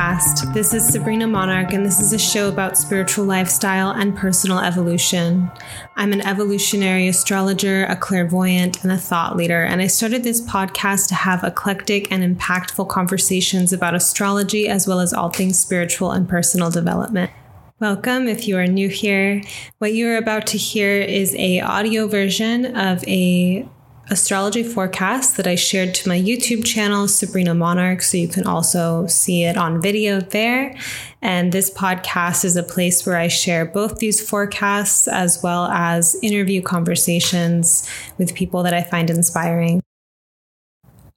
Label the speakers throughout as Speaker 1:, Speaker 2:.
Speaker 1: podcast. This is Sabrina Monarch, and this is a show about spiritual lifestyle and personal evolution. I'm an evolutionary astrologer, a clairvoyant, and a thought leader, and I started this podcast to have eclectic and impactful conversations about astrology as well as all things spiritual and personal development. Welcome if you are new here. What you are about to hear is a audio version of a astrology forecast that I shared to my YouTube channel, Sabrina Monarch, so you can also see it on video there. And this podcast is a place where I share both these forecasts as well as interview conversations with people that I find inspiring.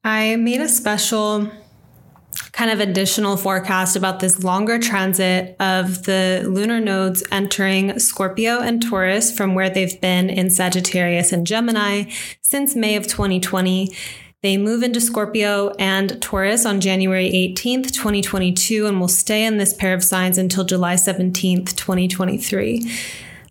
Speaker 1: I made a special kind of additional forecast about this longer transit of the lunar nodes entering Scorpio and Taurus from where they've been in Sagittarius and Gemini since May of 2020. They move into Scorpio and Taurus on January 18th, 2022, and will stay in this pair of signs until July 17th, 2023.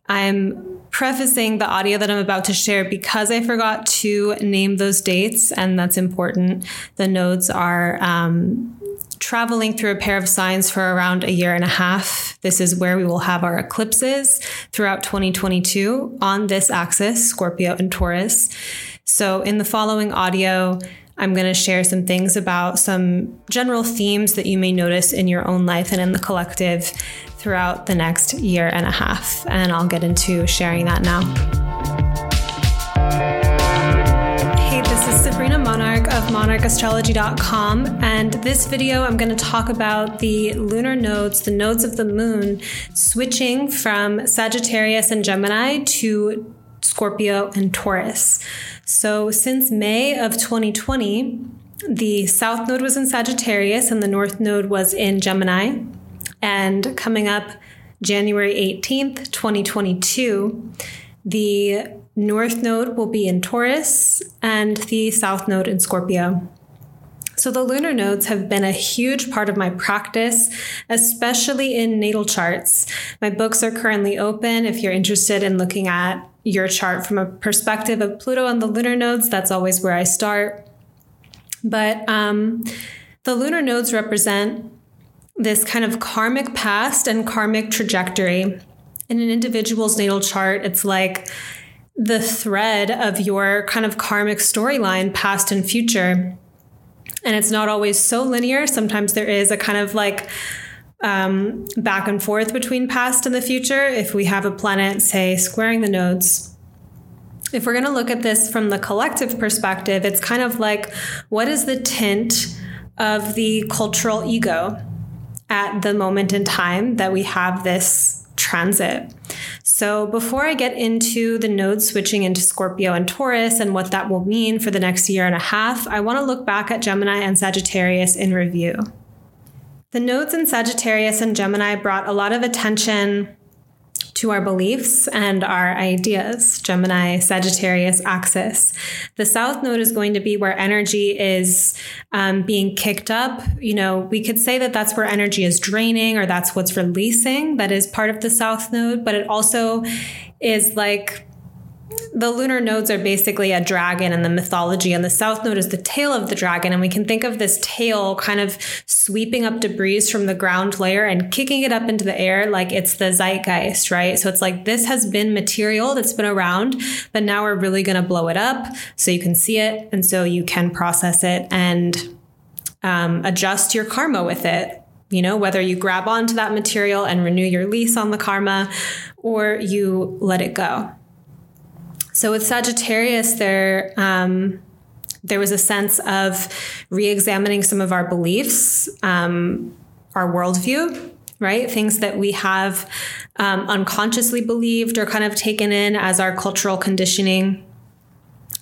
Speaker 1: I'm prefacing the audio that I'm about to share because I forgot to name those dates, and that's important. The nodes are um, traveling through a pair of signs for around a year and a half. This is where we will have our eclipses throughout 2022 on this axis, Scorpio and Taurus. So, in the following audio, I'm going to share some things about some general themes that you may notice in your own life and in the collective throughout the next year and a half. And I'll get into sharing that now. Of monarchastrology.com. And this video, I'm going to talk about the lunar nodes, the nodes of the moon, switching from Sagittarius and Gemini to Scorpio and Taurus. So since May of 2020, the south node was in Sagittarius and the north node was in Gemini. And coming up January 18th, 2022, the north node will be in Taurus and the south node in Scorpio. So, the lunar nodes have been a huge part of my practice, especially in natal charts. My books are currently open. If you're interested in looking at your chart from a perspective of Pluto and the lunar nodes, that's always where I start. But um, the lunar nodes represent this kind of karmic past and karmic trajectory. In an individual's natal chart, it's like the thread of your kind of karmic storyline, past and future. And it's not always so linear. Sometimes there is a kind of like um, back and forth between past and the future. If we have a planet, say, squaring the nodes, if we're going to look at this from the collective perspective, it's kind of like what is the tint of the cultural ego at the moment in time that we have this transit? So, before I get into the nodes switching into Scorpio and Taurus and what that will mean for the next year and a half, I want to look back at Gemini and Sagittarius in review. The nodes in Sagittarius and Gemini brought a lot of attention to our beliefs and our ideas, Gemini, Sagittarius axis. The South Node is going to be where energy is um, being kicked up. You know, we could say that that's where energy is draining or that's what's releasing. That is part of the South Node, but it also is like the lunar nodes are basically a dragon in the mythology, and the south node is the tail of the dragon. And we can think of this tail kind of sweeping up debris from the ground layer and kicking it up into the air like it's the zeitgeist, right? So it's like this has been material that's been around, but now we're really going to blow it up so you can see it and so you can process it and um, adjust your karma with it you know, whether you grab onto that material and renew your lease on the karma or you let it go. So with Sagittarius, there um, there was a sense of re-examining some of our beliefs, um, our worldview, right? Things that we have um, unconsciously believed or kind of taken in as our cultural conditioning.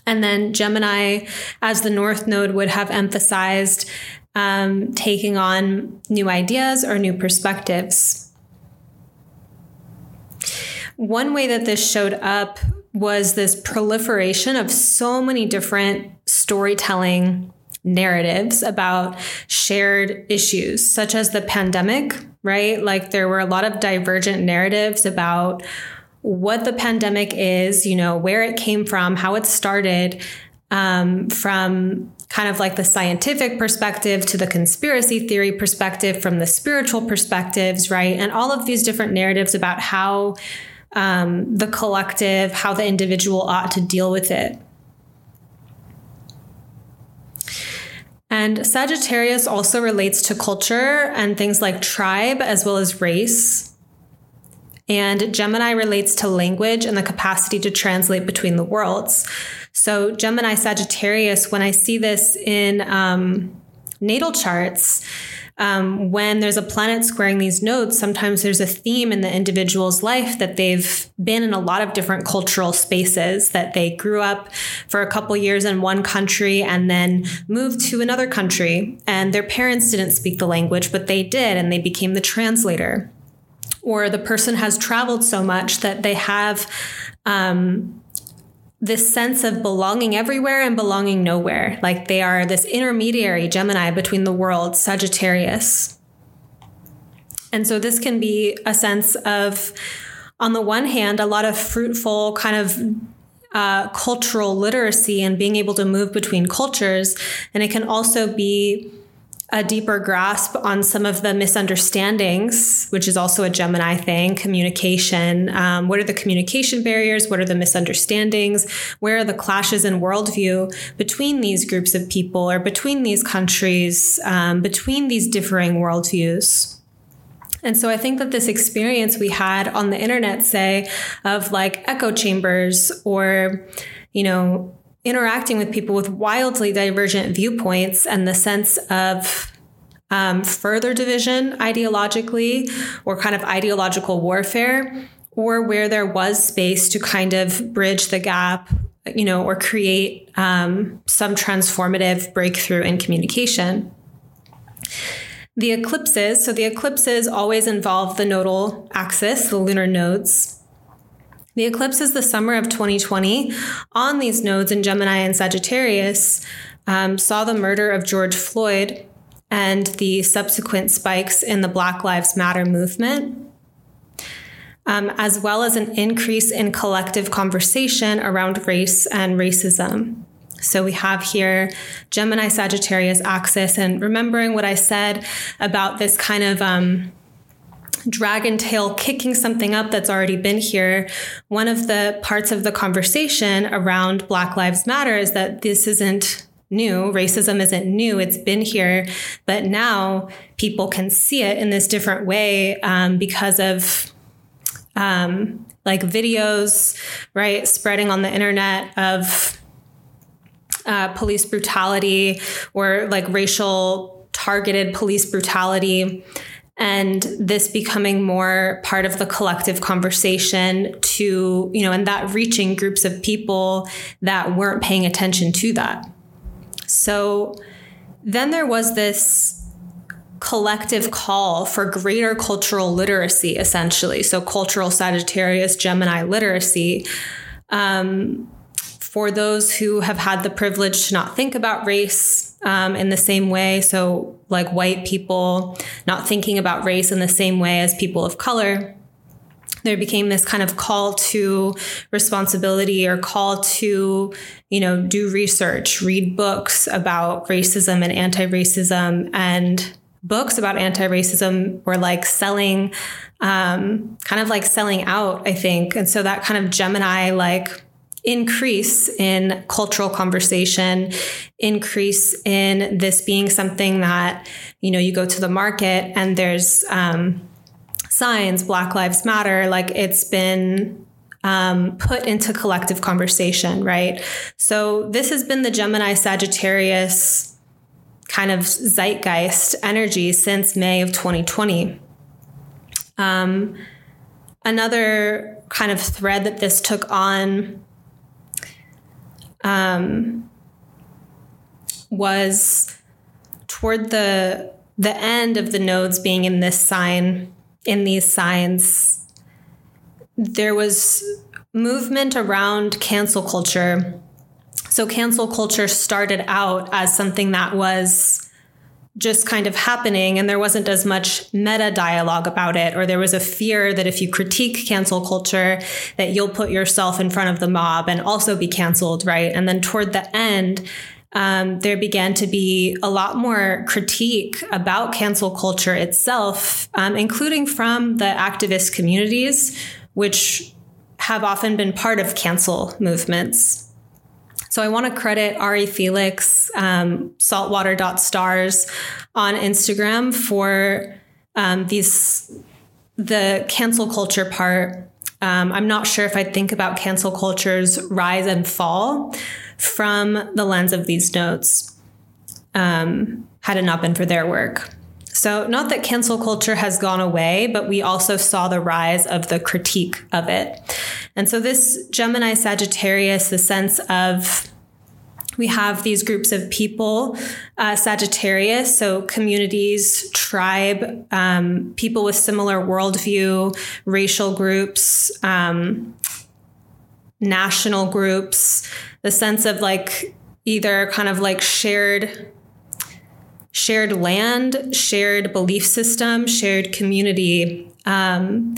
Speaker 1: And then Gemini, as the North Node, would have emphasized um, taking on new ideas or new perspectives. One way that this showed up was this proliferation of so many different storytelling narratives about shared issues, such as the pandemic, right? Like there were a lot of divergent narratives about what the pandemic is, you know, where it came from, how it started, um, from kind of like the scientific perspective to the conspiracy theory perspective from the spiritual perspectives, right? And all of these different narratives about how um, the collective, how the individual ought to deal with it. And Sagittarius also relates to culture and things like tribe as well as race. And Gemini relates to language and the capacity to translate between the worlds. So, Gemini Sagittarius, when I see this in um, natal charts, um, when there's a planet squaring these nodes, sometimes there's a theme in the individual's life that they've been in a lot of different cultural spaces, that they grew up for a couple years in one country and then moved to another country. And their parents didn't speak the language, but they did, and they became the translator. Or the person has traveled so much that they have um, this sense of belonging everywhere and belonging nowhere. Like they are this intermediary Gemini between the world, Sagittarius. And so this can be a sense of, on the one hand, a lot of fruitful kind of uh, cultural literacy and being able to move between cultures. And it can also be a deeper grasp on some of the misunderstandings, which is also a Gemini thing, communication. Um, what are the communication barriers? What are the misunderstandings? Where are the clashes in worldview between these groups of people or between these countries, um, between these differing worldviews? And so I think that this experience we had on the internet, say, of like echo chambers or, you know, interacting with people with wildly divergent viewpoints and the sense of um, further division ideologically or kind of ideological warfare, or where there was space to kind of bridge the gap, you know, or create um, some transformative breakthrough in communication. The eclipses, so the eclipses always involve the nodal axis, the lunar nodes. The eclipse is the summer of 2020 on these nodes in Gemini and Sagittarius um, saw the murder of George Floyd and the subsequent spikes in the Black Lives Matter movement. Um, as well as an increase in collective conversation around race and racism. So we have here Gemini Sagittarius axis, and remembering what I said about this kind of um, dragon tail kicking something up that's already been here. One of the parts of the conversation around Black Lives Matter is that this isn't new. Racism isn't new. It's been here, but now people can see it in this different way um, because of um, like videos, right, spreading on the internet of uh, police brutality or like racial targeted police brutality and this becoming more part of the collective conversation to, you know, and that reaching groups of people that weren't paying attention to that. So then there was this collective call for greater cultural literacy, essentially. So cultural Sagittarius, Gemini literacy. Um, for those who have had the privilege to not think about race um, in the same way. So, like white people not thinking about race in the same way as people of color. There became this kind of call to responsibility or call to, you know, do research, read books about racism and anti racism. And books about anti racism were like selling, um, kind of like selling out, I think. And so that kind of Gemini, like, increase in cultural conversation, increase in this being something that, you know, you go to the market and there's um, signs, Black Lives Matter, like it's been um, put into collective conversation, right? So this has been the Gemini Sagittarius kind of zeitgeist energy since May of 2020. Um, another kind of thread that this took on um, was toward the the end of the nodes being in this sign in these signs there was movement around cancel culture. So cancel culture started out as something that was just kind of happening and there wasn't as much meta dialogue about it or there was a fear that if you critique cancel culture that you'll put yourself in front of the mob and also be canceled right and then toward the end um, there began to be a lot more critique about cancel culture itself, um, including from the activist communities, which have often been part of cancel movements. So I want to credit Ari Felix, um, saltwater.stars on Instagram for um, these the cancel culture part. Um, I'm not sure if I think about cancel culture's rise and fall from the lens of these notes um, had it not been for their work. So, not that cancel culture has gone away, but we also saw the rise of the critique of it. And so, this Gemini Sagittarius, the sense of we have these groups of people, uh, Sagittarius, so communities, tribe, um, people with similar worldview, racial groups, um, national groups, the sense of like either kind of like shared shared land, shared belief system, shared community, um,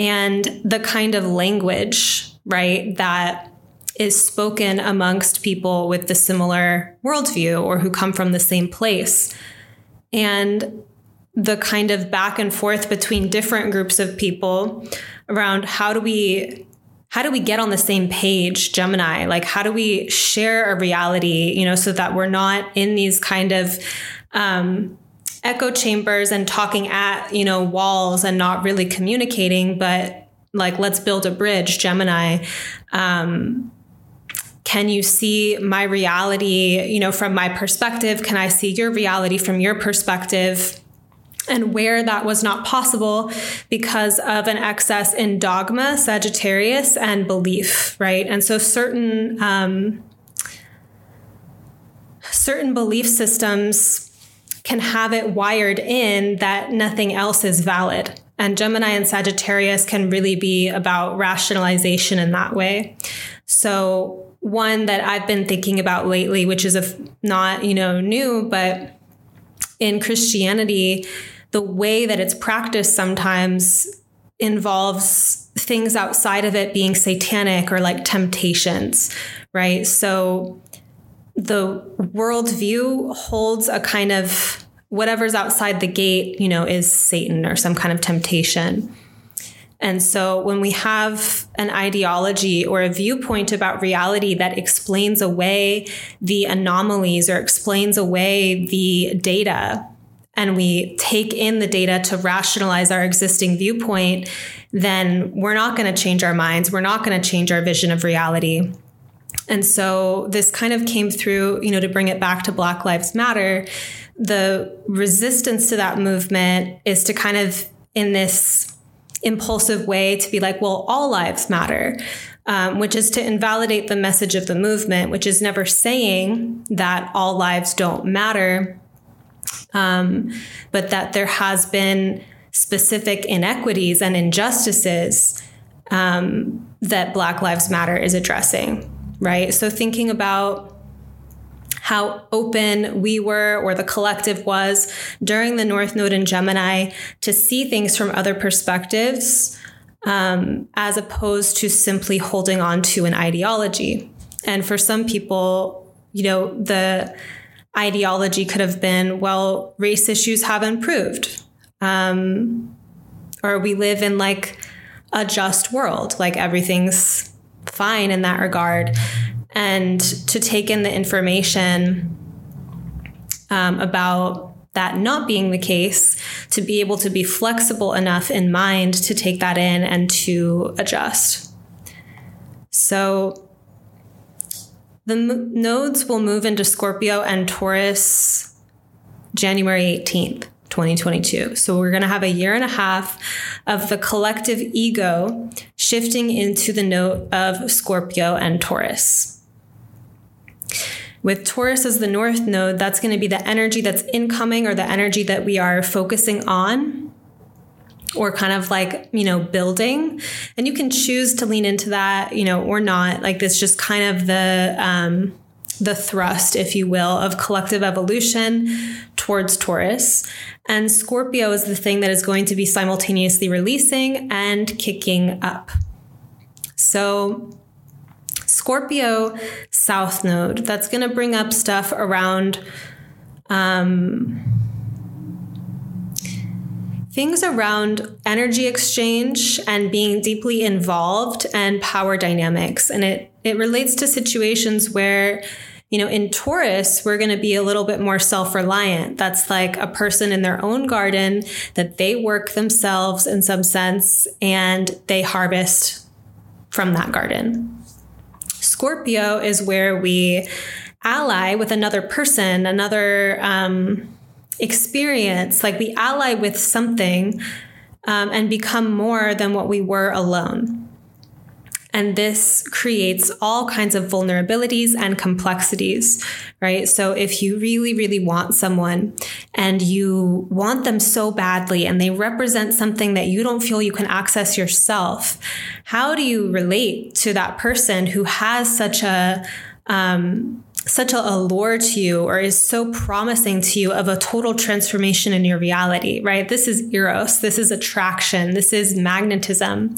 Speaker 1: and the kind of language, right, that is spoken amongst people with the similar worldview or who come from the same place. And the kind of back and forth between different groups of people around how do we how do we get on the same page gemini like how do we share a reality you know so that we're not in these kind of um, echo chambers and talking at you know walls and not really communicating but like let's build a bridge gemini. Um, can you see my reality you know from my perspective? Can i see your reality from your perspective? And where that was not possible because of an excess in dogma, Sagittarius, and belief, right? And so certain um, certain belief systems can have it wired in that nothing else is valid. And Gemini and Sagittarius can really be about rationalization in that way. So one that I've been thinking about lately, which is not, you know, new, but in Christianity, the way that it's practiced sometimes involves things outside of it being satanic or like temptations, right? So the worldview holds a kind of whatever's outside the gate, you know, is Satan or some kind of temptation. And so when we have an ideology or a viewpoint about reality that explains away the anomalies or explains away the data, and we take in the data to rationalize our existing viewpoint, then we're not going to change our minds. We're not going to change our vision of reality. And so this kind of came through, you know, to bring it back to Black Lives Matter. The resistance to that movement is to kind of, in this impulsive way, to be like, well, all lives matter. Um, which is to invalidate the message of the movement, which is never saying that all lives don't matter, um, but that there has been specific inequities and injustices um, that Black Lives Matter is addressing, right? So thinking about how open we were or the collective was during the North Node in Gemini to see things from other perspectives um, as opposed to simply holding on to an ideology. And for some people, you know, the ideology could have been, well, race issues have improved. Um, or we live in like a just world, like everything's fine in that regard. And to take in the information um, about that not being the case, to be able to be flexible enough in mind to take that in and to adjust. So, the m- nodes will move into Scorpio and Taurus January 18th. 2022. So we're going to have a year and a half of the collective ego shifting into the note of Scorpio and Taurus. With Taurus as the north node, that's going to be the energy that's incoming or the energy that we are focusing on or kind of like, you know, building. And you can choose to lean into that, you know, or not. Like this just kind of the um the thrust, if you will, of collective evolution towards Taurus. And Scorpio is the thing that is going to be simultaneously releasing and kicking up. So Scorpio South Node, that's going to bring up stuff around um, things around energy exchange and being deeply involved and power dynamics. And it, it relates to situations where you know, in Taurus, we're going to be a little bit more self reliant. That's like a person in their own garden that they work themselves in some sense and they harvest from that garden. Scorpio is where we ally with another person, another um, experience, like we ally with something um, and become more than what we were alone. And this creates all kinds of vulnerabilities and complexities, right? So if you really, really want someone and you want them so badly and they represent something that you don't feel you can access yourself, how do you relate to that person who has such a, um, such a allure to you or is so promising to you of a total transformation in your reality, right? This is eros. This is attraction. This is magnetism.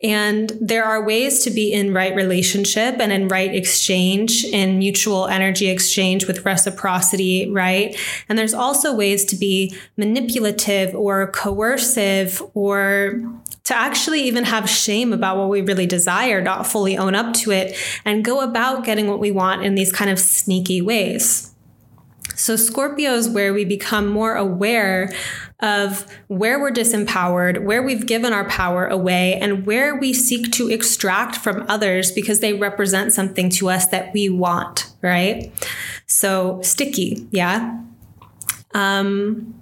Speaker 1: And there are ways to be in right relationship and in right exchange, in mutual energy exchange with reciprocity, right? And there's also ways to be manipulative or coercive or to actually even have shame about what we really desire, not fully own up to it, and go about getting what we want in these kind of sneaky ways. So, Scorpio is where we become more aware of where we're disempowered, where we've given our power away, and where we seek to extract from others because they represent something to us that we want, right? So, sticky, yeah. Um,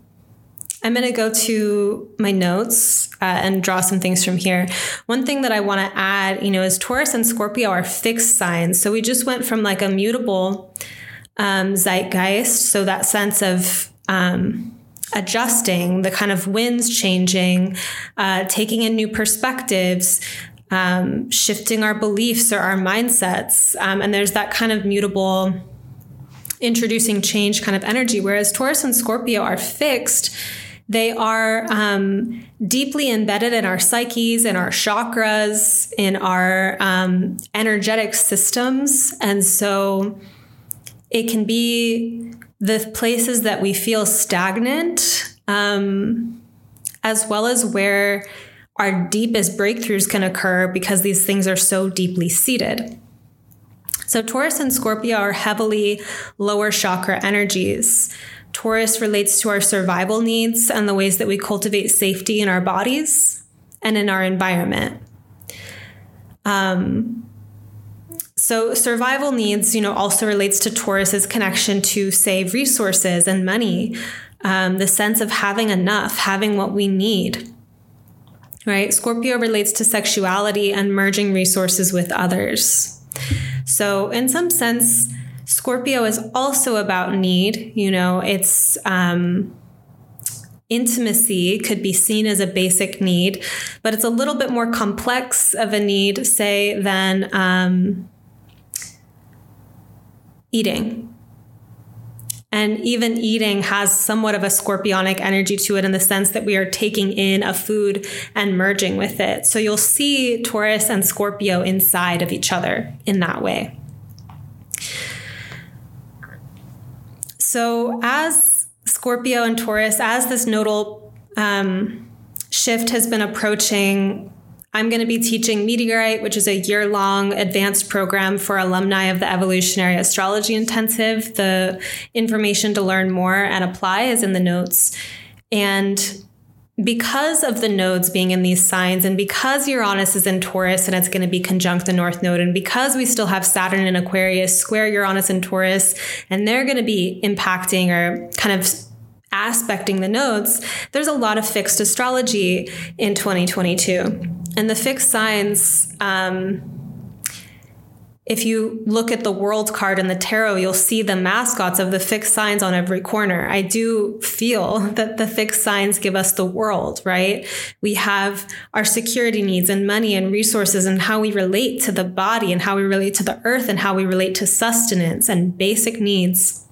Speaker 1: I'm going to go to my notes uh, and draw some things from here. One thing that I want to add, you know, is Taurus and Scorpio are fixed signs. So we just went from like a mutable um, zeitgeist, so that sense of um, adjusting, the kind of winds changing, uh, taking in new perspectives, um, shifting our beliefs or our mindsets. Um, and there's that kind of mutable, introducing change kind of energy. Whereas Taurus and Scorpio are fixed. They are um, deeply embedded in our psyches, in our chakras, in our um, energetic systems. And so it can be the places that we feel stagnant, um, as well as where our deepest breakthroughs can occur because these things are so deeply seated. So, Taurus and Scorpio are heavily lower chakra energies. Taurus relates to our survival needs and the ways that we cultivate safety in our bodies and in our environment. Um, so survival needs, you know, also relates to Taurus's connection to save resources and money, um, the sense of having enough, having what we need. Right? Scorpio relates to sexuality and merging resources with others. So, in some sense, Scorpio is also about need. You know, it's um, intimacy could be seen as a basic need, but it's a little bit more complex of a need, say, than um, eating. And even eating has somewhat of a scorpionic energy to it in the sense that we are taking in a food and merging with it. So you'll see Taurus and Scorpio inside of each other in that way. So, as Scorpio and Taurus, as this nodal um, shift has been approaching I'm going to be teaching Meteorite, which is a year long advanced program for alumni of the Evolutionary Astrology Intensive. The information to learn more and apply is in the notes. And because of the nodes being in these signs, and because Uranus is in Taurus and it's going to be conjunct the North Node, and because we still have Saturn in Aquarius square Uranus and Taurus, and they're going to be impacting or kind of aspecting the nodes, there's a lot of fixed astrology in 2022. And the fixed signs, um, if you look at the world card in the tarot, you'll see the mascots of the fixed signs on every corner. I do feel that the fixed signs give us the world, right? We have our security needs and money and resources and how we relate to the body and how we relate to the earth and how we relate to sustenance and basic needs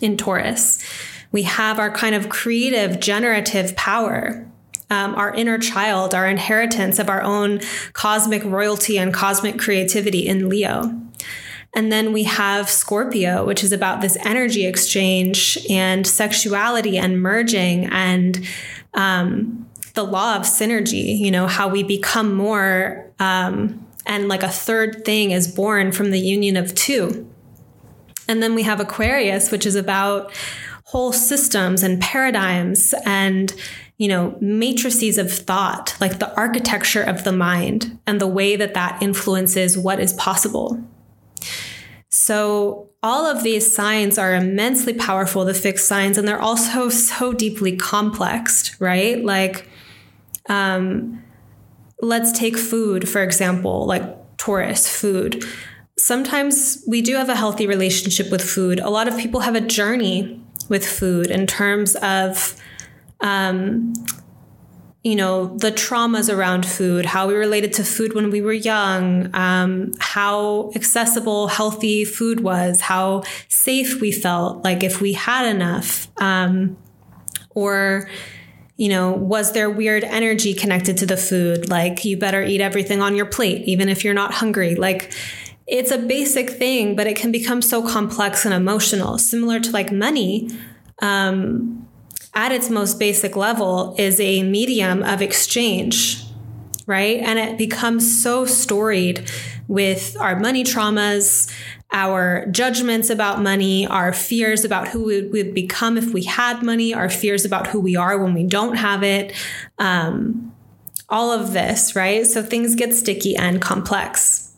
Speaker 1: in Taurus. We have our kind of creative, generative power um, our inner child, our inheritance of our own cosmic royalty and cosmic creativity in Leo. And then we have Scorpio, which is about this energy exchange and sexuality and merging and um, the law of synergy, you know, how we become more. Um, and like a third thing is born from the union of two. And then we have Aquarius, which is about whole systems and paradigms and you know matrices of thought like the architecture of the mind and the way that that influences what is possible. So all of these signs are immensely powerful the fixed signs and they're also so deeply complex right? Like um let's take food for example like taurus food. Sometimes we do have a healthy relationship with food. A lot of people have a journey with food in terms of um, you know the traumas around food how we related to food when we were young um, how accessible healthy food was how safe we felt like if we had enough um, or you know was there weird energy connected to the food like you better eat everything on your plate even if you're not hungry like it's a basic thing, but it can become so complex and emotional. Similar to like money, um, at its most basic level, is a medium of exchange, right? And it becomes so storied with our money traumas, our judgments about money, our fears about who we would become if we had money, our fears about who we are when we don't have it. Um, all of this, right? So things get sticky and complex.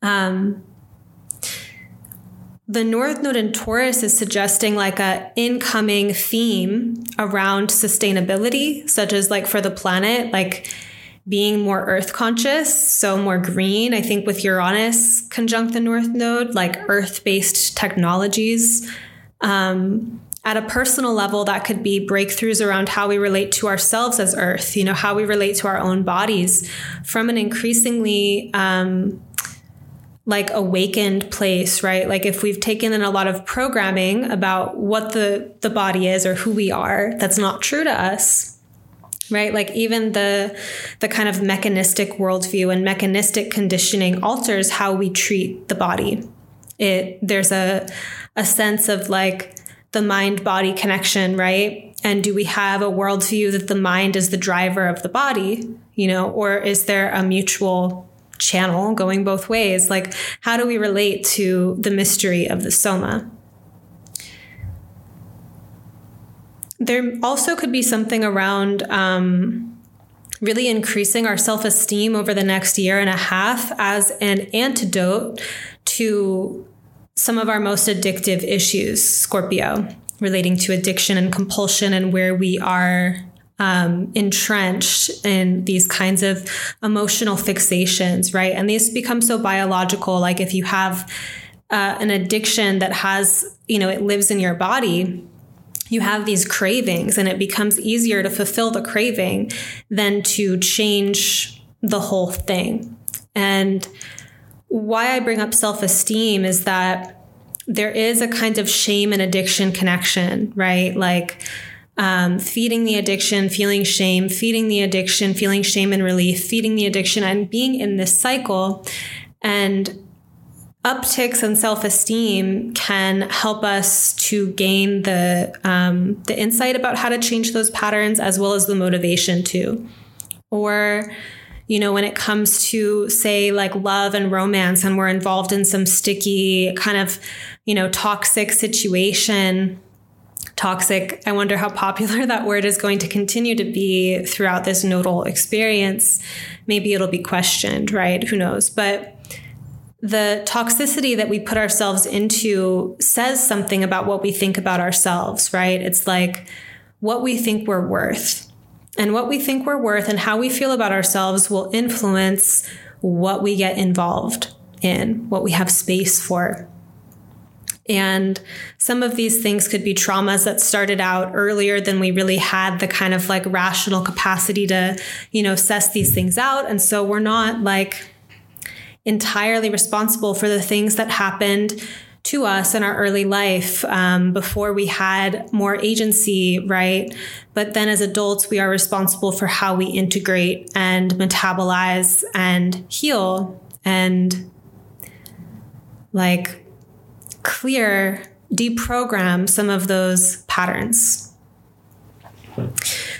Speaker 1: Um, the North Node in Taurus is suggesting like a incoming theme around sustainability, such as like for the planet, like being more earth conscious, so more green. I think with Uranus conjunct the North Node, like earth based technologies. Um, at a personal level, that could be breakthroughs around how we relate to ourselves as Earth, you know, how we relate to our own bodies from an increasingly um, like awakened place, right? Like if we've taken in a lot of programming about what the the body is or who we are, that's not true to us. Right? Like even the the kind of mechanistic worldview and mechanistic conditioning alters how we treat the body. It there's a a sense of like the mind body connection, right? And do we have a worldview that the mind is the driver of the body, you know, or is there a mutual channel going both ways. Like, how do we relate to the mystery of the soma? There also could be something around um, really increasing our self esteem over the next year and a half as an antidote to some of our most addictive issues, Scorpio, relating to addiction and compulsion and where we are um, entrenched in these kinds of emotional fixations, right? And these become so biological. Like if you have uh, an addiction that has, you know, it lives in your body, you have these cravings, and it becomes easier to fulfill the craving than to change the whole thing. And why I bring up self esteem is that there is a kind of shame and addiction connection, right? Like, um, feeding the addiction, feeling shame, feeding the addiction, feeling shame and relief, feeding the addiction, and being in this cycle. And upticks in self-esteem can help us to gain the um, the insight about how to change those patterns, as well as the motivation too. Or you know, when it comes to say like love and romance, and we're involved in some sticky kind of you know toxic situation toxic. I wonder how popular that word is going to continue to be throughout this nodal experience. Maybe it'll be questioned, right? Who knows? But the toxicity that we put ourselves into says something about what we think about ourselves, right? It's like what we think we're worth. And what we think we're worth and how we feel about ourselves will influence what we get involved in, what we have space for. And some of these things could be traumas that started out earlier than we really had the kind of like rational capacity to, you know, assess these things out. And so we're not like entirely responsible for the things that happened to us in our early life um, before we had more agency, right? But then as adults, we are responsible for how we integrate and metabolize and heal and like clear, deprogram some of those patterns.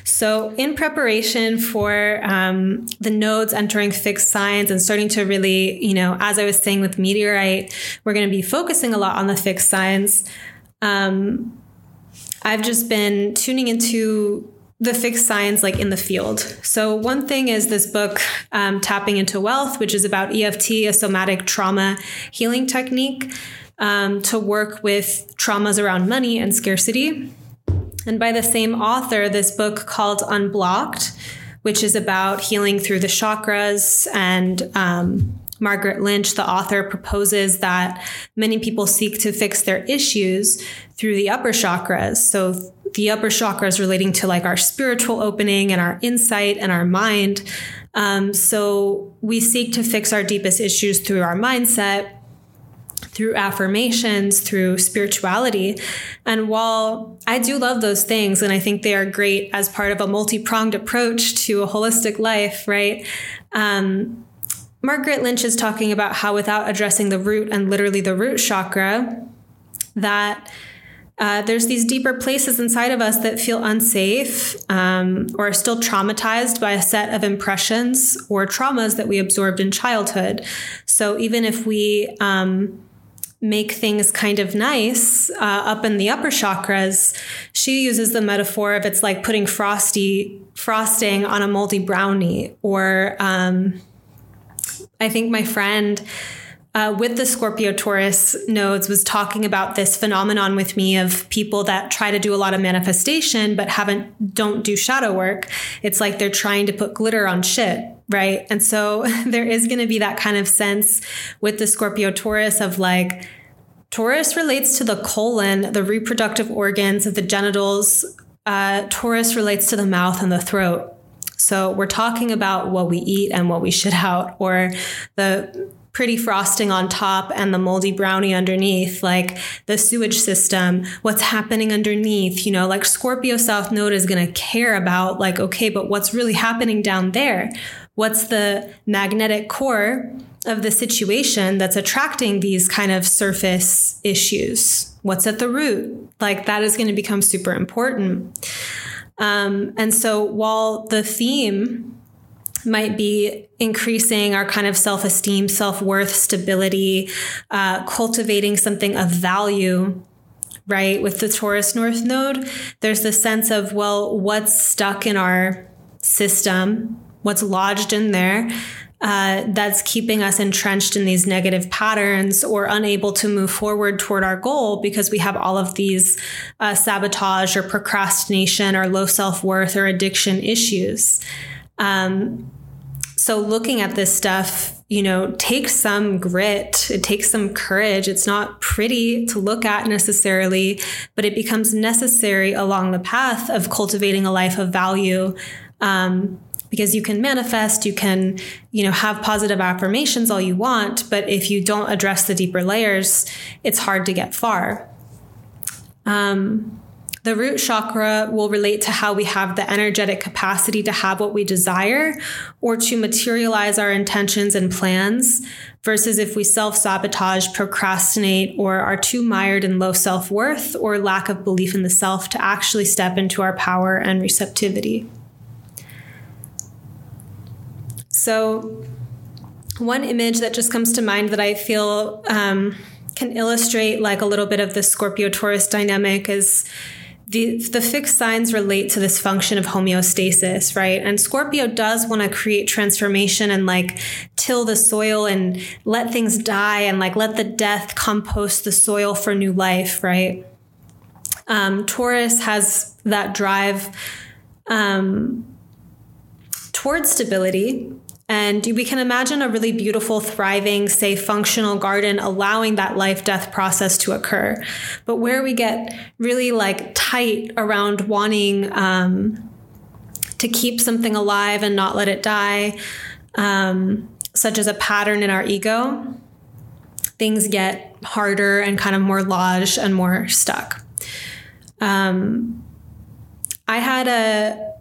Speaker 1: So, in preparation for um, the nodes entering fixed signs and starting to really, you know, as I was saying with meteorite, we're going to be focusing a lot on the fixed signs. Um, I've just been tuning into the fixed signs like in the field. So, one thing is this book, um, Tapping into Wealth, which is about EFT, a somatic trauma healing technique um, to work with traumas around money and scarcity and by the same author, this book called Unblocked, which is about healing through the chakras. And um, Margaret Lynch, the author, proposes that many people seek to fix their issues through the upper chakras. So the upper chakras relating to like our spiritual opening and our insight and our mind. Um, so we seek to fix our deepest issues through our mindset through affirmations, through spirituality. And while I do love those things, and I think they are great as part of a multi pronged approach to a holistic life, right? Um, Margaret Lynch is talking about how without addressing the root and literally the root chakra, that uh, there's these deeper places inside of us that feel unsafe um, or are still traumatized by a set of impressions or traumas that we absorbed in childhood. So even if we um, make things kind of nice uh, up in the upper chakras, she uses the metaphor of it's like putting frosty frosting on a moldy brownie. Or um, I think my friend. Uh, with the Scorpio Taurus nodes was talking about this phenomenon with me of people that try to do a lot of manifestation but haven't don't do shadow work. It's like they're trying to put glitter on shit, right? And so there is going to be that kind of sense with the Scorpio Taurus of like Taurus relates to the colon, the reproductive organs, of the genitals. Uh, Taurus relates to the mouth and the throat. So we're talking about what we eat and what we shit out, or the pretty frosting on top and the moldy brownie underneath, like the sewage system, what's happening underneath, you know, like Scorpio South Node is going to care about, like, okay, but what's really happening down there? What's the magnetic core of the situation that's attracting these kind of surface issues? What's at the root? Like that is going to become super important. Um, and so while the theme might be increasing our kind of self esteem, self worth, stability, uh, cultivating something of value, right? With the Taurus North Node, there's the sense of, well, what's stuck in our system? What's lodged in there uh, that's keeping us entrenched in these negative patterns or unable to move forward toward our goal because we have all of these uh, sabotage or procrastination or low self worth or addiction issues. Um, so, looking at this stuff, you know, takes some grit, it takes some courage. It's not pretty to look at necessarily, but it becomes necessary along the path of cultivating a life of value. Um, because you can manifest, you can, you know, have positive affirmations all you want, but if you don't address the deeper layers, it's hard to get far. Um, the root chakra will relate to how we have the energetic capacity to have what we desire or to materialize our intentions and plans, versus if we self sabotage, procrastinate, or are too mired in low self worth or lack of belief in the self to actually step into our power and receptivity. So, one image that just comes to mind that I feel um, can illustrate like a little bit of the Scorpio Taurus dynamic is the the fixed signs relate to this function of homeostasis, right? And Scorpio does want to create transformation and like till the soil and let things die and like let the death compost the soil for new life, right? Um, Taurus has that drive um, towards stability and we can imagine a really beautiful, thriving, safe, functional garden allowing that life death process to occur. But where we get really like tight around wanting um, to keep something alive and not let it die, um, such as a pattern in our ego, things get harder and kind of more lodged and more stuck. Um, I had a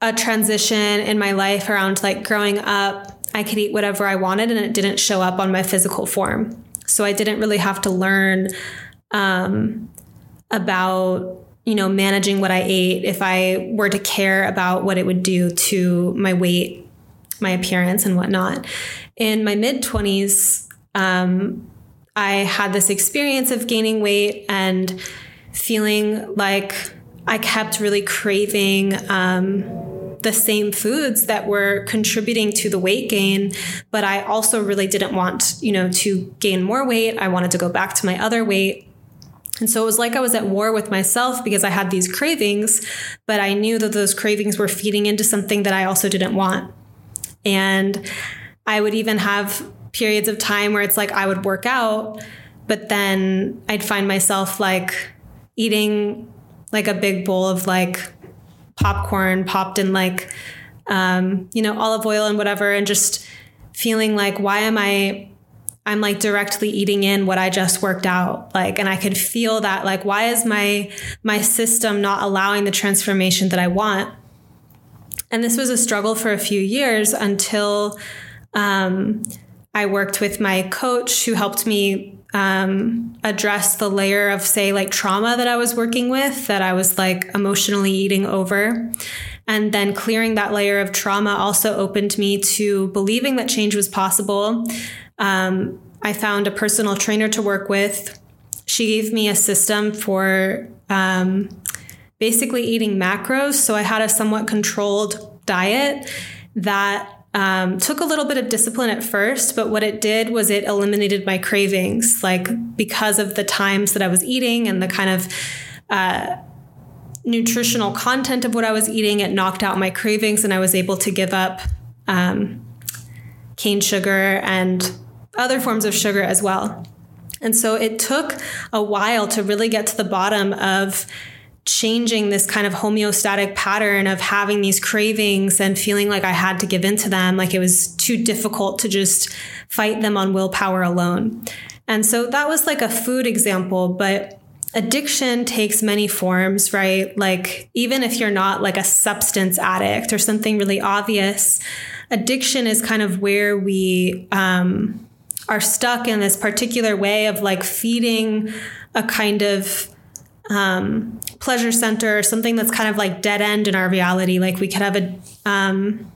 Speaker 1: a transition in my life around like growing up. I could eat whatever I wanted, and it didn't show up on my physical form. So I didn't really have to learn um, about you know managing what I ate if I were to care about what it would do to my weight, my appearance, and whatnot. In my mid twenties, um, I had this experience of gaining weight and feeling like I kept really craving um, the same foods that were contributing to the weight gain, but I also really didn't want, you know, to gain more weight. I wanted to go back to my other weight. And so it was like I was at war with myself because I had these cravings, but I knew that those cravings were feeding into something that I also didn't want. And I would even have periods of time where it's like I would work out, but then I'd find myself like eating like a big bowl of like popcorn popped in like um, you know olive oil and whatever and just feeling like why am i i'm like directly eating in what i just worked out? Like and i could feel that like why is my my system not allowing the transformation that i want? And this was a struggle for a few years until um, i worked with my coach who helped me um, address the layer of, say, like trauma that I was working with, that I was like emotionally eating over. And then clearing that layer of trauma also opened me to believing that change was possible. Um, I found a personal trainer to work with. She gave me a system for um, basically eating macros. So I had a somewhat controlled diet that um, took a little bit of discipline at first, but what it did was it eliminated my cravings, like because of the times that I was eating and the kind of uh, nutritional content of what I was eating. It knocked out my cravings, and I was able to give up um, cane sugar and other forms of sugar as well. And so it took a while to really get to the bottom of changing this kind of homeostatic pattern of having these cravings and feeling like I had to give in to them, like it was too difficult to just fight them on willpower alone. And so that was like a food example, but addiction takes many forms, right? Like, even if you're not like a substance addict or something really obvious, addiction is kind of where we um, are stuck in this particular way of like feeding a kind of um, pleasure center something that's kind of like dead end in our reality. Like we could have a um,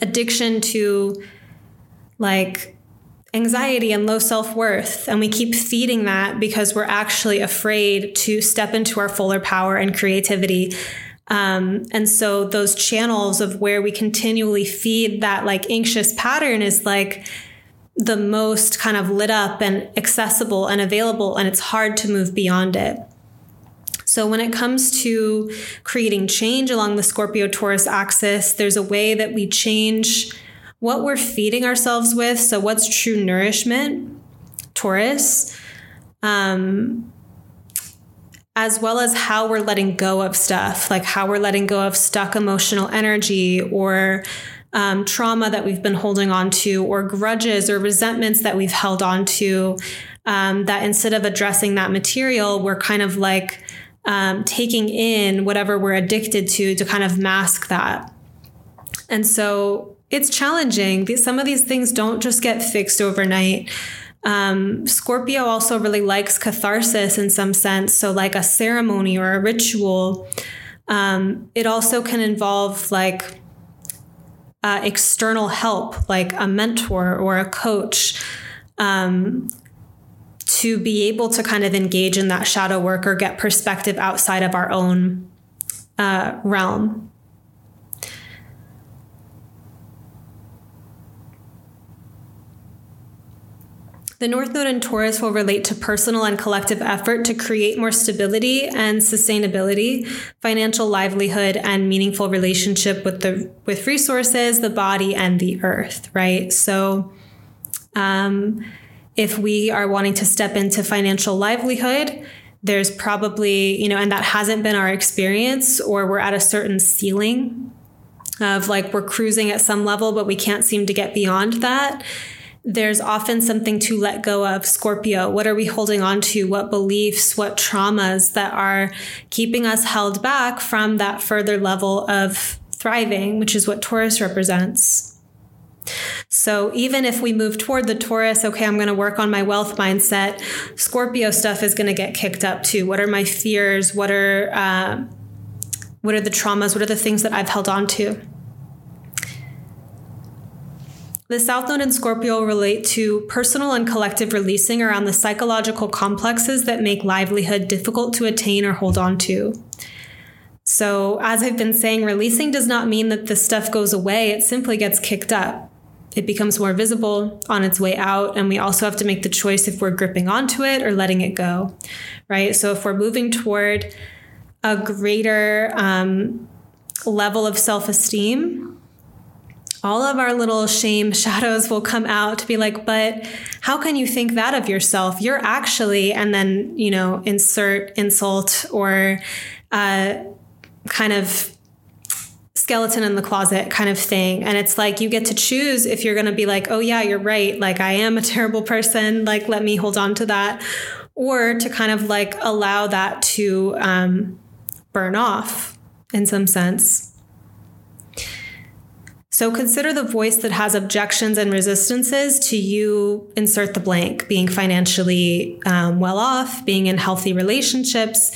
Speaker 1: addiction to like anxiety and low self worth, and we keep feeding that because we're actually afraid to step into our fuller power and creativity. Um, and so those channels of where we continually feed that like anxious pattern is like the most kind of lit up and accessible and available, and it's hard to move beyond it. So, when it comes to creating change along the Scorpio Taurus axis, there's a way that we change what we're feeding ourselves with. So, what's true nourishment, Taurus, um, as well as how we're letting go of stuff, like how we're letting go of stuck emotional energy or um, trauma that we've been holding on to, or grudges or resentments that we've held on to. Um, that instead of addressing that material, we're kind of like um, taking in whatever we're addicted to to kind of mask that. And so it's challenging. Some of these things don't just get fixed overnight. Um, Scorpio also really likes catharsis in some sense. So, like a ceremony or a ritual. Um, it also can involve like uh, external help, like a mentor or a coach. Um, to be able to kind of engage in that shadow work or get perspective outside of our own uh, realm. The North Node in Taurus will relate to personal and collective effort to create more stability and sustainability, financial livelihood, and meaningful relationship with the with resources, the body, and the earth. Right. So, um, if we are wanting to step into financial livelihood, there's probably, you know, and that hasn't been our experience, or we're at a certain ceiling of like we're cruising at some level, but we can't seem to get beyond that. there's often something to let go of. Scorpio, what are we holding on to? What beliefs, what traumas that are keeping us held back from that further level of thriving, which is what Taurus represents. So even if we move toward the Taurus, okay, I'm going to work on my wealth mindset, Scorpio stuff is going to get kicked up too. What are my fears? What are uh, what are the traumas? What are the things that I've held on to? The South Node and Scorpio relate to personal and collective releasing around the psychological complexes that make livelihood difficult to attain or hold on to. So, as I've been saying, releasing does not mean that the stuff goes away, it simply gets kicked up. It becomes more visible on its way out, and we also have to make the choice if we're gripping onto it or letting it go, right? So, if we're moving toward a greater um, level of self esteem, all of our little shame shadows will come out to be like, but how can you think that of yourself? You're actually, and then, you know, insert insult or uh, kind of skeleton in the closet kind of thing. And it's like you get to choose if you're going to be like, oh, yeah, you're right. Like, I am a terrible person. Like, let me hold on to that. Or to kind of like allow that to um, burn off in some sense. So consider the voice that has objections and resistances to you insert the blank, being financially um, well off, being in healthy relationships,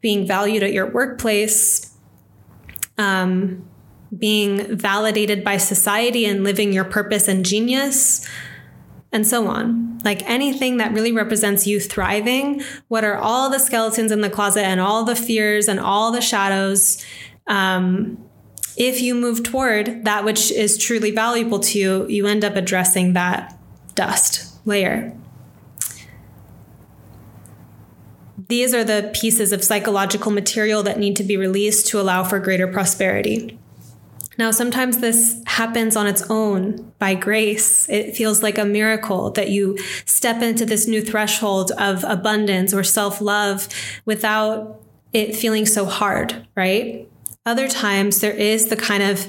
Speaker 1: being valued at your workplace, um, being validated by society and living your purpose and genius, and so on. Like anything that really represents you thriving, what are all the skeletons in the closet and all the fears and all the shadows? Um, if you move toward that which is truly valuable to you, you end up addressing that dust layer. These are the pieces of psychological material that need to be released to allow for greater prosperity. Now, sometimes this happens on its own by grace. It feels like a miracle that you step into this new threshold of abundance or self love without it feeling so hard, right? Other times, there is the kind of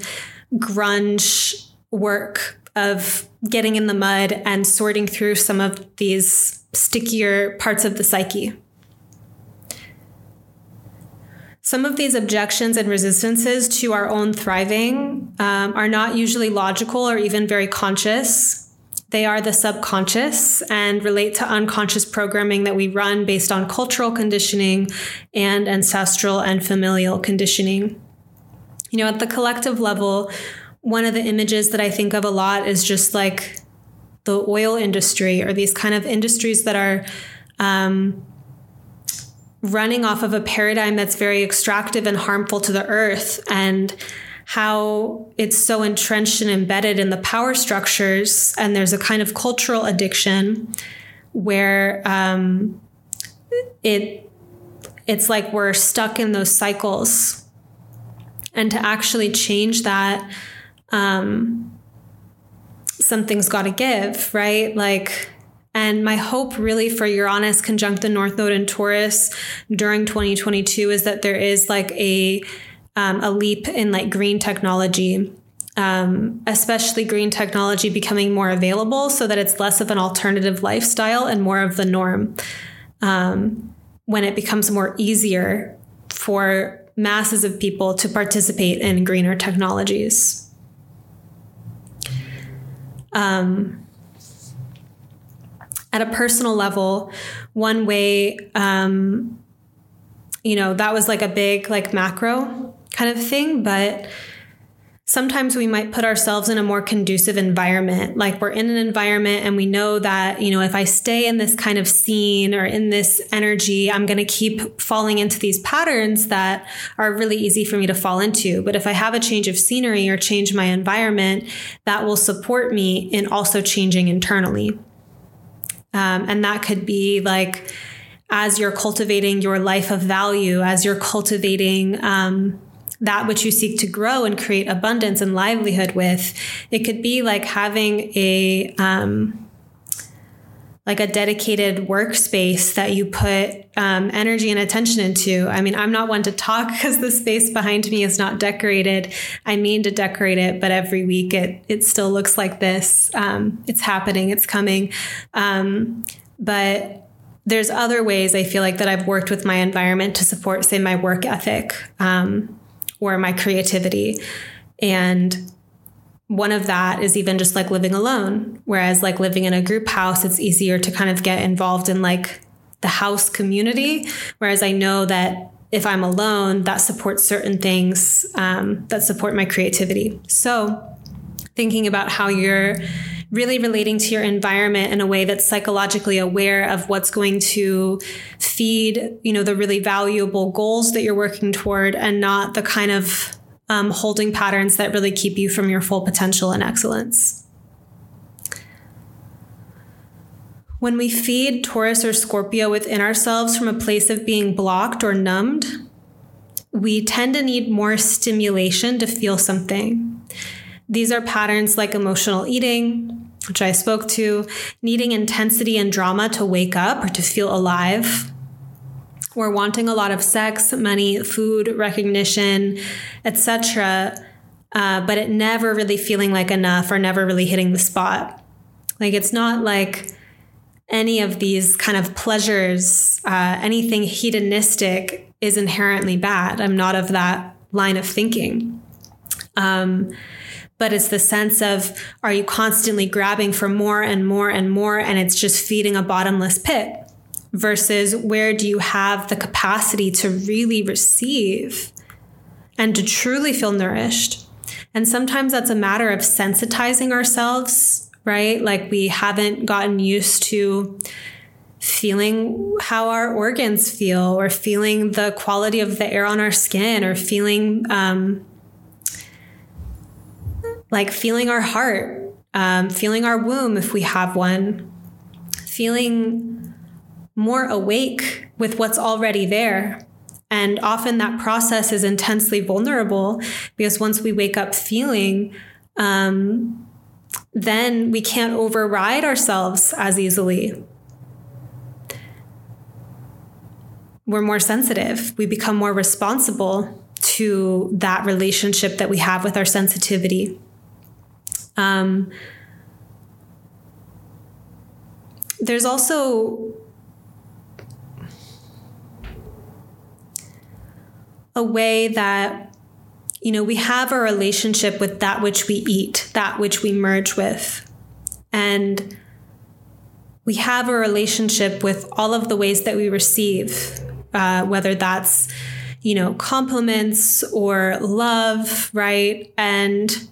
Speaker 1: grunge work of getting in the mud and sorting through some of these stickier parts of the psyche. Some of these objections and resistances to our own thriving um, are not usually logical or even very conscious. They are the subconscious and relate to unconscious programming that we run based on cultural conditioning and ancestral and familial conditioning. You know, at the collective level, one of the images that I think of a lot is just like the oil industry or these kind of industries that are um, running off of a paradigm that's very extractive and harmful to the earth and how it's so entrenched and embedded in the power structures and there's a kind of cultural addiction where um, it it's like we're stuck in those cycles. And to actually change that um, something's got to give right? Like and my hope really for Uranus conjunct the North Node in Taurus during 2022 is that there is like a um, a leap in like green technology um, especially green technology becoming more available so that it's less of an alternative lifestyle and more of the norm um, when it becomes more easier for masses of people to participate in greener technologies. Um, at a personal level, one way, um, you know, that was like a big, like macro kind of thing, but sometimes we might put ourselves in a more conducive environment. Like we're in an environment and we know that, you know, if I stay in this kind of scene or in this energy, I'm going to keep falling into these patterns that are really easy for me to fall into. But if I have a change of scenery or change my environment, that will support me in also changing internally. Um, and that could be like, as you're cultivating your life of value, as you're cultivating, um, that which you seek to grow and create abundance and livelihood with. It could be like having a um, like a dedicated workspace that you put um, energy and attention into. I mean, I'm not one to talk because the space behind me is not decorated. I mean to decorate it, but every week it it still looks like this. Um, it's happening. It's coming. Um, but there's other ways I feel like that I've worked with my environment to support, say, my work ethic um, or my creativity, and one of that is even just like living alone. Whereas, like living in a group house, it's easier to kind of get involved in like the house community. Whereas I know that if I'm alone, that supports certain things um, that support my creativity. So, thinking about how you're really relating to your environment in a way that's psychologically aware of what's going to feed, you know, the really valuable goals that you're working toward and not the kind of um, holding patterns that really keep you from your full potential and excellence. When we feed Taurus or Scorpio within ourselves from a place of being blocked or numbed, we tend to need more stimulation to feel something. These are patterns like emotional eating, which I spoke to, needing intensity and drama to wake up or to feel alive, we're wanting a lot of sex, money, food, recognition, etc., uh, but it never really feeling like enough or never really hitting the spot. Like it's not like any of these kind of pleasures, uh, anything hedonistic is inherently bad. I'm not of that line of thinking. Um, but it's the sense of are you constantly grabbing for more and more and more, and it's just feeding a bottomless pit versus where do you have the capacity to really receive and to truly feel nourished. And sometimes that's a matter of sensitizing ourselves, right? Like we haven't gotten used to feeling how our organs feel or feeling the quality of the air on our skin or feeling um, like feeling our heart, um, feeling our womb if we have one, feeling more awake with what's already there. And often that process is intensely vulnerable because once we wake up feeling, um, then we can't override ourselves as easily. We're more sensitive. We become more responsible to that relationship that we have with our sensitivity. Um, there's also a way that you know we have a relationship with that which we eat that which we merge with. And we have a relationship with all of the ways that we receive uh, whether that's you know compliments or love right? And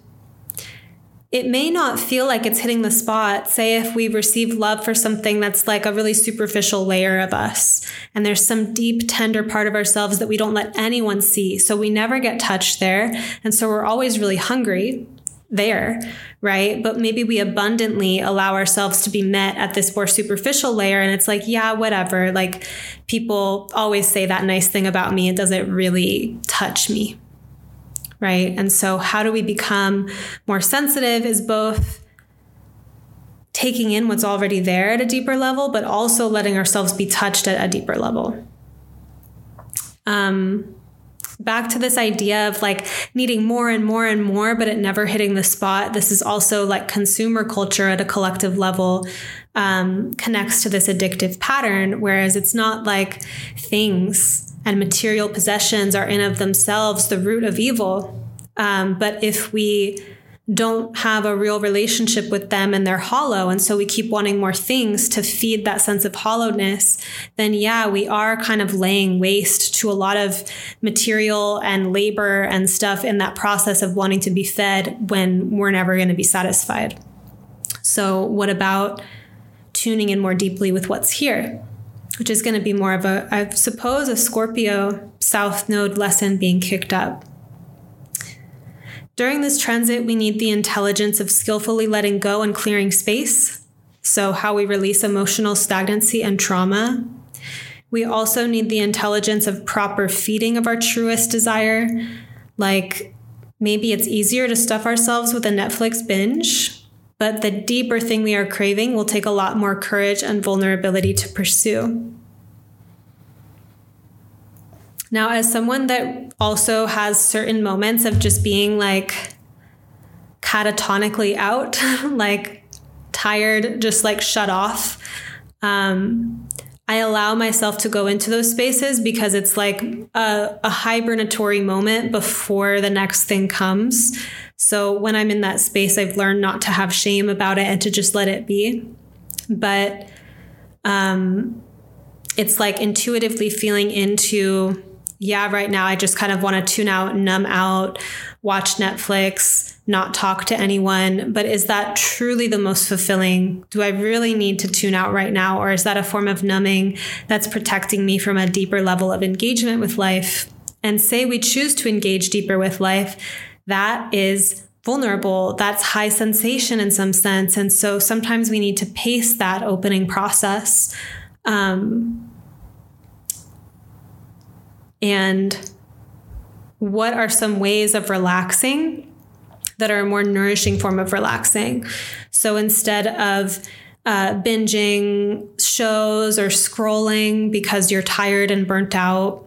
Speaker 1: it may not feel like it's hitting the spot. Say, if we receive love for something that's like a really superficial layer of us, and there's some deep, tender part of ourselves that we don't let anyone see. So we never get touched there. And so we're always really hungry there, right? But maybe we abundantly allow ourselves to be met at this more superficial layer. And it's like, yeah, whatever. Like people always say that nice thing about me. It doesn't really touch me right? And so, how do we become more sensitive is both taking in what's already there at a deeper level, but also letting ourselves be touched at a deeper level. Um, back to this idea of like needing more and more and more, but it never hitting the spot. This is also like consumer culture at a collective level um, connects to this addictive pattern, whereas it's not like things and material possessions are in of themselves the root of evil. Um, but if we don't have a real relationship with them and they're hollow, and so we keep wanting more things to feed that sense of hollowness, then yeah, we are kind of laying waste to a lot of material and labor and stuff in that process of wanting to be fed when we're never going to be satisfied. So, what about tuning in more deeply with what's here? Which is going to be more of a, I suppose, a Scorpio South Node lesson being kicked up. During this transit, we need the intelligence of skillfully letting go and clearing space. So, how we release emotional stagnancy and trauma. We also need the intelligence of proper feeding of our truest desire. Like maybe it's easier to stuff ourselves with a Netflix binge But the deeper thing we are craving will take a lot more courage and vulnerability to pursue. Now, as someone that also has certain moments of just being like catatonically out, like tired, just like shut off, um, I allow myself to go into those spaces because it's like a, a hibernatory moment before the next thing comes. So when I'm in that space, I've learned not to have shame about it and to just let it be. But um, it's like intuitively feeling into, yeah, right now I just kind of want to tune out, numb out, watch Netflix, not talk to anyone. But is that truly the most fulfilling? Do I really need to tune out right now? Or is that a form of numbing that's protecting me from a deeper level of engagement with life? And say we choose to engage deeper with life, that is vulnerable. That's high sensation in some sense. And so sometimes we need to pace that opening process. Um, and what are some ways of relaxing that are a more nourishing form of relaxing. So instead of uh, binging shows or scrolling because you're tired and burnt out,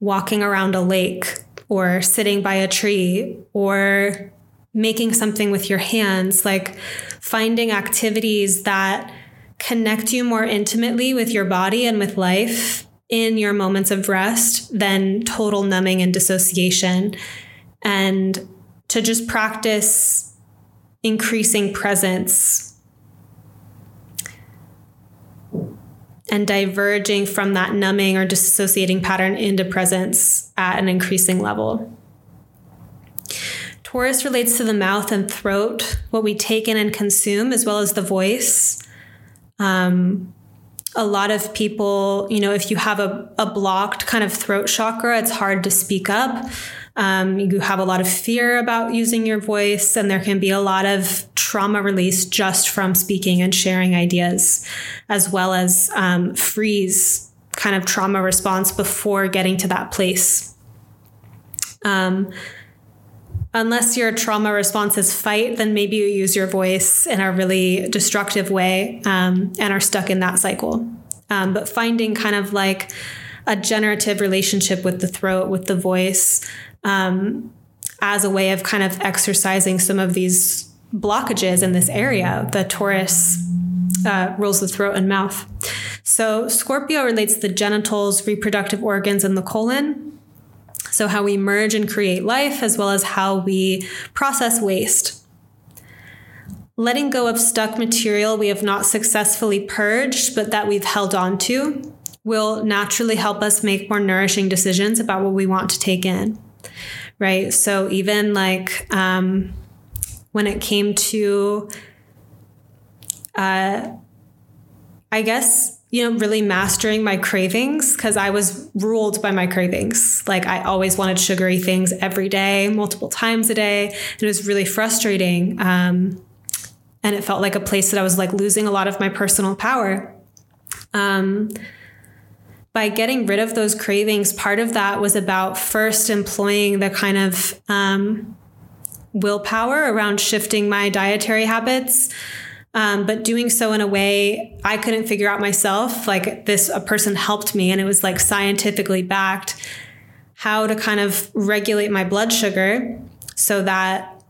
Speaker 1: walking around a lake or sitting by a tree or making something with your hands, like finding activities that connect you more intimately with your body and with life in your moments of rest than total numbing and dissociation. And to just practice increasing presence and diverging from that numbing or dissociating pattern into presence at an increasing level. Taurus relates to the mouth and throat, what we take in and consume, as well as the voice. Um, a lot of people, you know, if you have a, a blocked kind of throat chakra, it's hard to speak up. Um, you have a lot of fear about using your voice, and there can be a lot of trauma release just from speaking and sharing ideas, as well as um, freeze kind of trauma response before getting to that place. Um, unless your trauma response is fight, then maybe you use your voice in a really destructive way um, and are stuck in that cycle. Um, but finding kind of like a generative relationship with the throat, with the voice, um, as a way of kind of exercising some of these blockages in this area. The Taurus uh, rules the throat and mouth. So Scorpio relates the genitals, reproductive organs, and the colon. So, how we merge and create life, as well as how we process waste. Letting go of stuck material we have not successfully purged, but that we've held on to, will naturally help us make more nourishing decisions about what we want to take in right? So even like um, when it came to, uh, I guess, you know, really mastering my cravings because I was ruled by my cravings. Like I always wanted sugary things every day, multiple times a day. And it was really frustrating. Um, and it felt like a place that I was like losing a lot of my personal power. Um, by getting rid of those cravings, part of that was about first employing the kind of um, willpower around shifting my dietary habits. Um, but doing so in a way I couldn't figure out myself. Like this, a person helped me, and it was like scientifically backed how to kind of regulate my blood sugar so that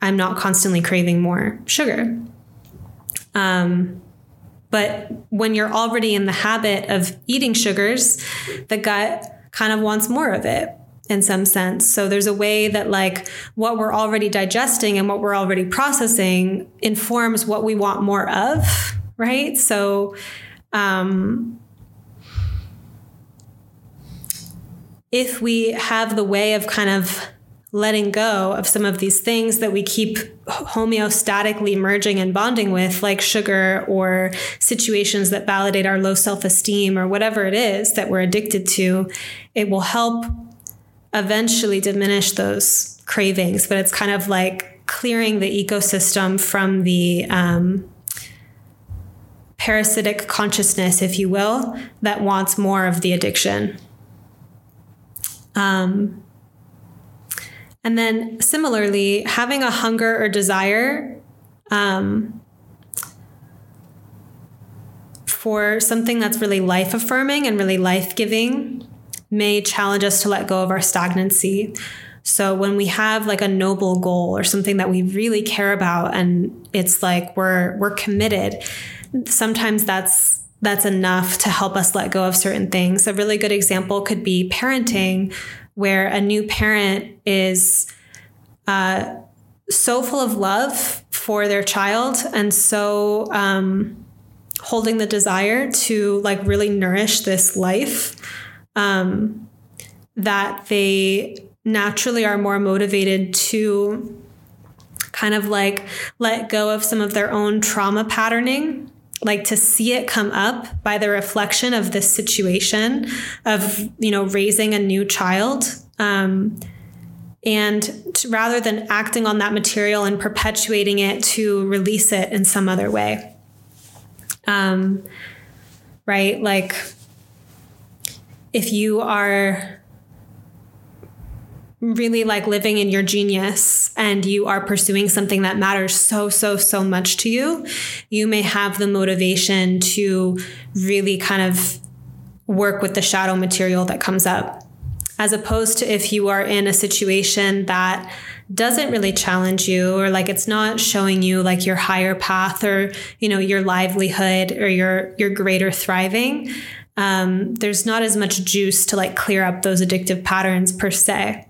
Speaker 1: I'm not constantly craving more sugar. Um, but when you're already in the habit of eating sugars, the gut kind of wants more of it in some sense. So there's a way that like what we're already digesting and what we're already processing informs what we want more of, right? So um if we have the way of kind of letting go of some of these things that we keep homeostatically merging and bonding with, like sugar or situations that validate our low self esteem or whatever it is that we're addicted to, it will help eventually diminish those cravings. But it's kind of like clearing the ecosystem from the um, parasitic consciousness, if you will, that wants more of the addiction. Um, And then similarly, having a hunger or desire um, for something that's really life affirming and really life giving may challenge us to let go of our stagnancy. So when we have like a noble goal or something that we really care about and it's like we're we're committed, sometimes that's that's enough to help us let go of certain things. A really good example could be parenting, where a new parent is uh, so full of love for their child and so um, holding the desire to like really nourish this life um, that they naturally are more motivated to kind of like let go of some of their own trauma patterning like to see it come up by the reflection of this situation of you know raising a new child um, and to, rather than acting on that material and perpetuating it to release it in some other way. Um, right? Like if you are really like living in your genius and you are pursuing something that matters so, so, so much to you, you may have the motivation to really kind of work with the shadow material that comes up. As opposed to if you are in a situation that doesn't really challenge you or like it's not showing you like your higher path or you know your livelihood or your your greater thriving um, there's not as much juice to like clear up those addictive patterns per se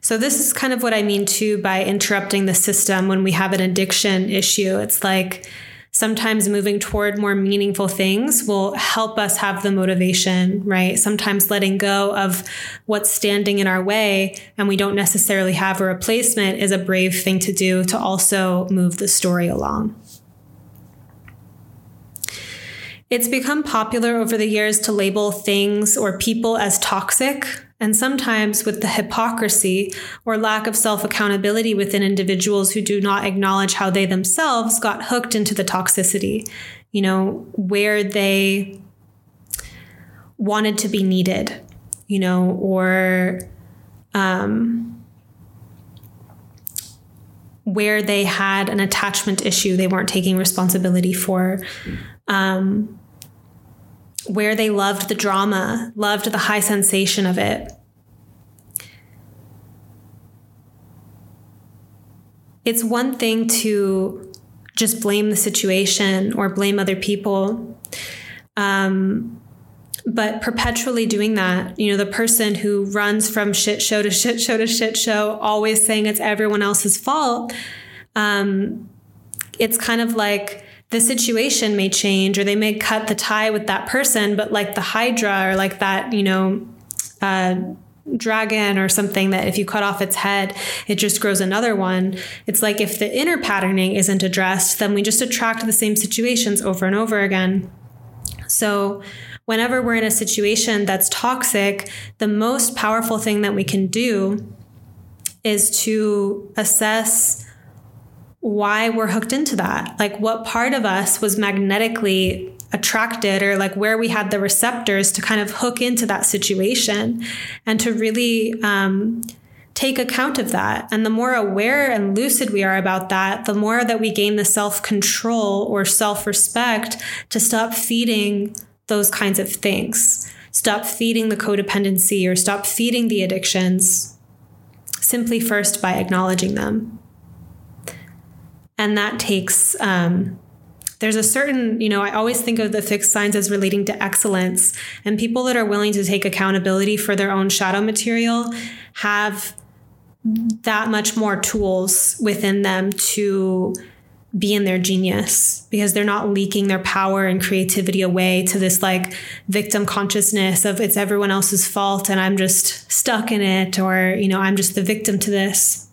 Speaker 1: so, this is kind of what I mean too by interrupting the system when we have an addiction issue. It's like sometimes moving toward more meaningful things will help us have the motivation, right? Sometimes letting go of what's standing in our way and we don't necessarily have a replacement is a brave thing to do to also move the story along. It's become popular over the years to label things or people as toxic and sometimes with the hypocrisy or lack of self accountability within individuals who do not acknowledge how they themselves got hooked into the toxicity, you know, where they wanted to be needed, you know, or um, where they had an attachment issue they weren't taking responsibility for. Um, where they loved the drama, loved the high sensation of it. It's one thing to just blame the situation or blame other people. Um, but perpetually doing that, you know, the person who runs from shit show to shit show to shit show, always saying it's everyone else's fault, um, it's kind of like the situation may change or they may cut the tie with that person, but like the Hydra or like that, you know, uh, dragon or something that if you cut off its head, it just grows another one. It's like if the inner patterning isn't addressed, then we just attract the same situations over and over again. So, whenever we're in a situation that's toxic, the most powerful thing that we can do is to assess why we're hooked into that. Like, what part of us was magnetically attracted, or like where we had the receptors to kind of hook into that situation and to really um, take account of that. And the more aware and lucid we are about that, the more that we gain the self control or self respect to stop feeding those kinds of things. Stop feeding the codependency or stop feeding the addictions simply first by acknowledging them and that takes um, there's a certain you know i always think of the fixed signs as relating to excellence. And people that are willing to take accountability for their own shadow material have that much more tools within them to be in their genius because they're not leaking their power and creativity away to this like victim consciousness of it's everyone else's fault and I'm just stuck in it or you know I'm just the victim to this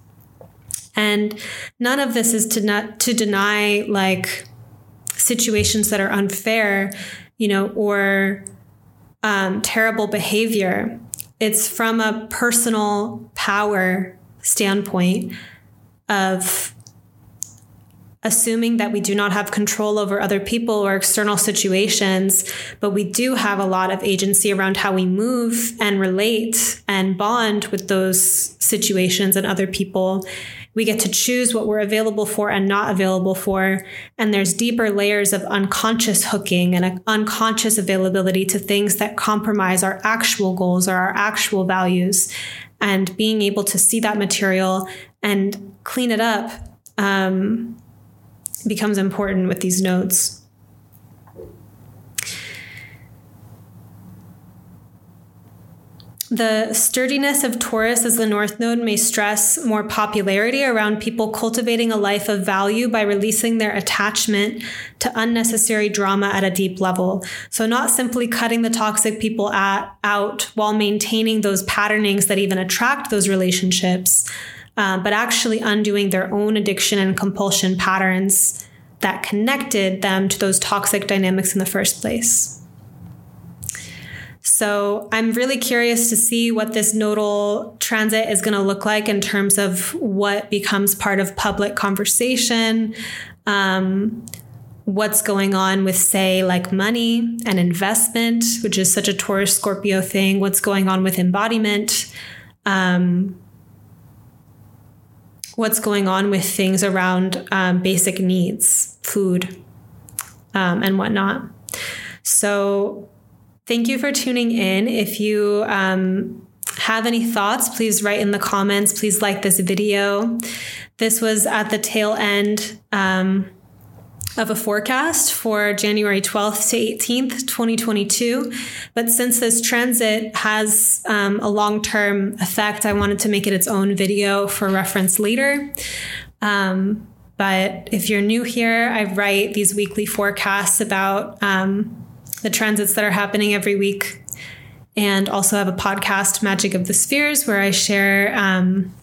Speaker 1: and none of this is to not to deny like situations that are unfair, you know, or um, terrible behavior. It's from a personal power standpoint of assuming that we do not have control over other people or external situations, but we do have a lot of agency around how we move and relate and bond with those situations and other people. We get to choose what we're available for and not available for. And there's deeper layers of unconscious hooking and unconscious availability to things that compromise our actual goals or our actual values. And being able to see that material and clean it up um, becomes important with these nodes. The sturdiness of Taurus as the North Node may stress more popularity around people cultivating a life of value by releasing their attachment to unnecessary drama at a deep level. So, not simply cutting the toxic people at, out while maintaining those patternings that even attract those relationships, uh, but actually undoing their own addiction and compulsion patterns that connected them to those toxic dynamics in the first place. So I'm really curious to see what this nodal transit is going to look like in terms of what becomes part of public conversation. Um, what's going on with, say, like money and investment, which is such a Taurus Scorpio thing, what's going on with embodiment, um, what's going on with things around um, basic needs, food, um, and whatnot. So Thank you for tuning in. If you um, have any thoughts, please write in the comments. Please like this video. This was at the tail end um, of a forecast for January 12th to 18th, 2022. But since this transit has um, a long term effect, I wanted to make it its own video for reference later. Um, but if you're new here, I write these weekly forecasts about um, the transits that are happening every week, and also have a podcast, Magic of the Spheres, where I share um,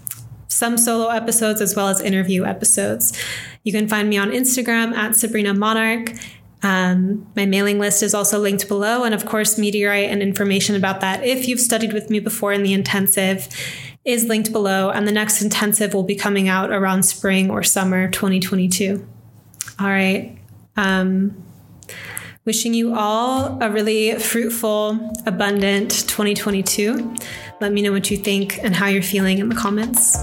Speaker 1: some solo episodes as well as interview episodes. You can find me on Instagram at Sabrina Monarch. Um, my mailing list is also linked below, and of course, meteorite and information about that, if you've studied with me before in the intensive, is linked below. And the next intensive will be coming out around spring or summer 2022. All right. Um, Wishing you all a really fruitful, abundant 2022. Let me know what you think and how you're feeling in the comments.